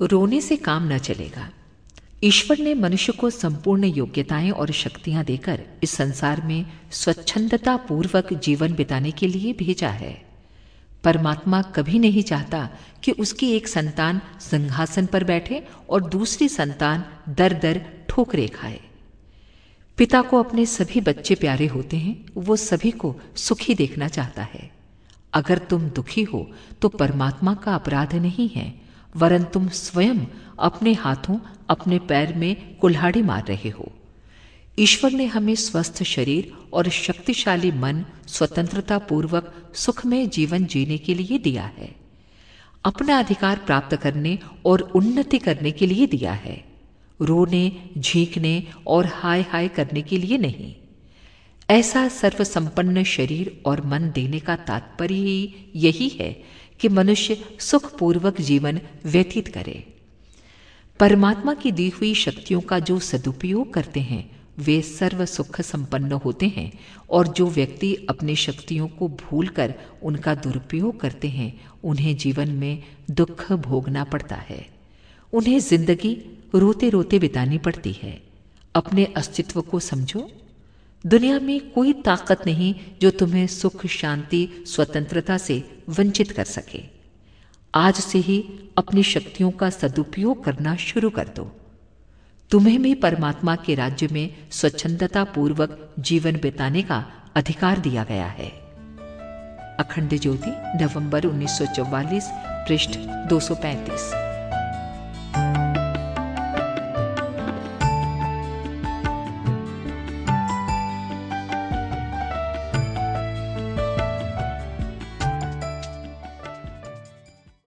रोने से काम न चलेगा। ईश्वर ने मनुष्य को संपूर्ण योग्यताएँ और शक्तियाँ देकर इस संसार में स्वच्छंदता पूर्वक जीवन बिताने के लिए भेजा है। परमात्मा कभी नहीं चाहता कि उसकी एक संतान सिंहासन पर बैठे और दूसरी संतान दर दर ठोकरे खाए। पिता को अपने सभी बच्चे प्यारे होते हैं, वो सभी को सुखी देखना चाहता है। अगर तुम दुखी हो तो परमात्मा का अपराध नहीं है। वरन तुम स्वयं अपने हाथों अपने पैर में कुल्हाड़ी मार रहे हो। ईश्वर ने हमें स्वस्थ शरीर और शक्तिशाली मन स्वतंत्रता पूर्वक सुखमय जीवन जीने के लिए दिया है। अपना अधिकार प्राप्त करने और उन्नति करने के लिए दिया है। रोने, झींकने और हाय हाय करने के लिए नहीं। ऐसा सर्वसंपन्न शरीर और मन देने का तात्पर्य ही यही है कि मनुष्य सुखपूर्वक जीवन व्यतीत करे। परमात्मा की दी हुई शक्तियों का जो सदुपयोग करते हैं, वे सर्व सुख संपन्न होते हैं और जो व्यक्ति अपनी शक्तियों को भूलकर उनका दुरुपयोग करते हैं, उन्हें जीवन में दुख भोगना पड़ता है। उन्हें ज़िंदगी रोते रोते बितानी पड़ती है। अपने अस्तित्व को समझो। दुनिया में कोई ताकत नहीं जो तुम्हें सुख, शांति, स्वतंत्रता से वंचित कर सके। आज से ही अपनी शक्तियों का सदुपयोग करना शुरू कर दो। तुम्हें भी परमात्मा के राज्य में स्वच्छंदता पूर्वक जीवन बिताने का अधिकार दिया गया है। अखंड ज्योति नवंबर 1944 पृष्ठ 235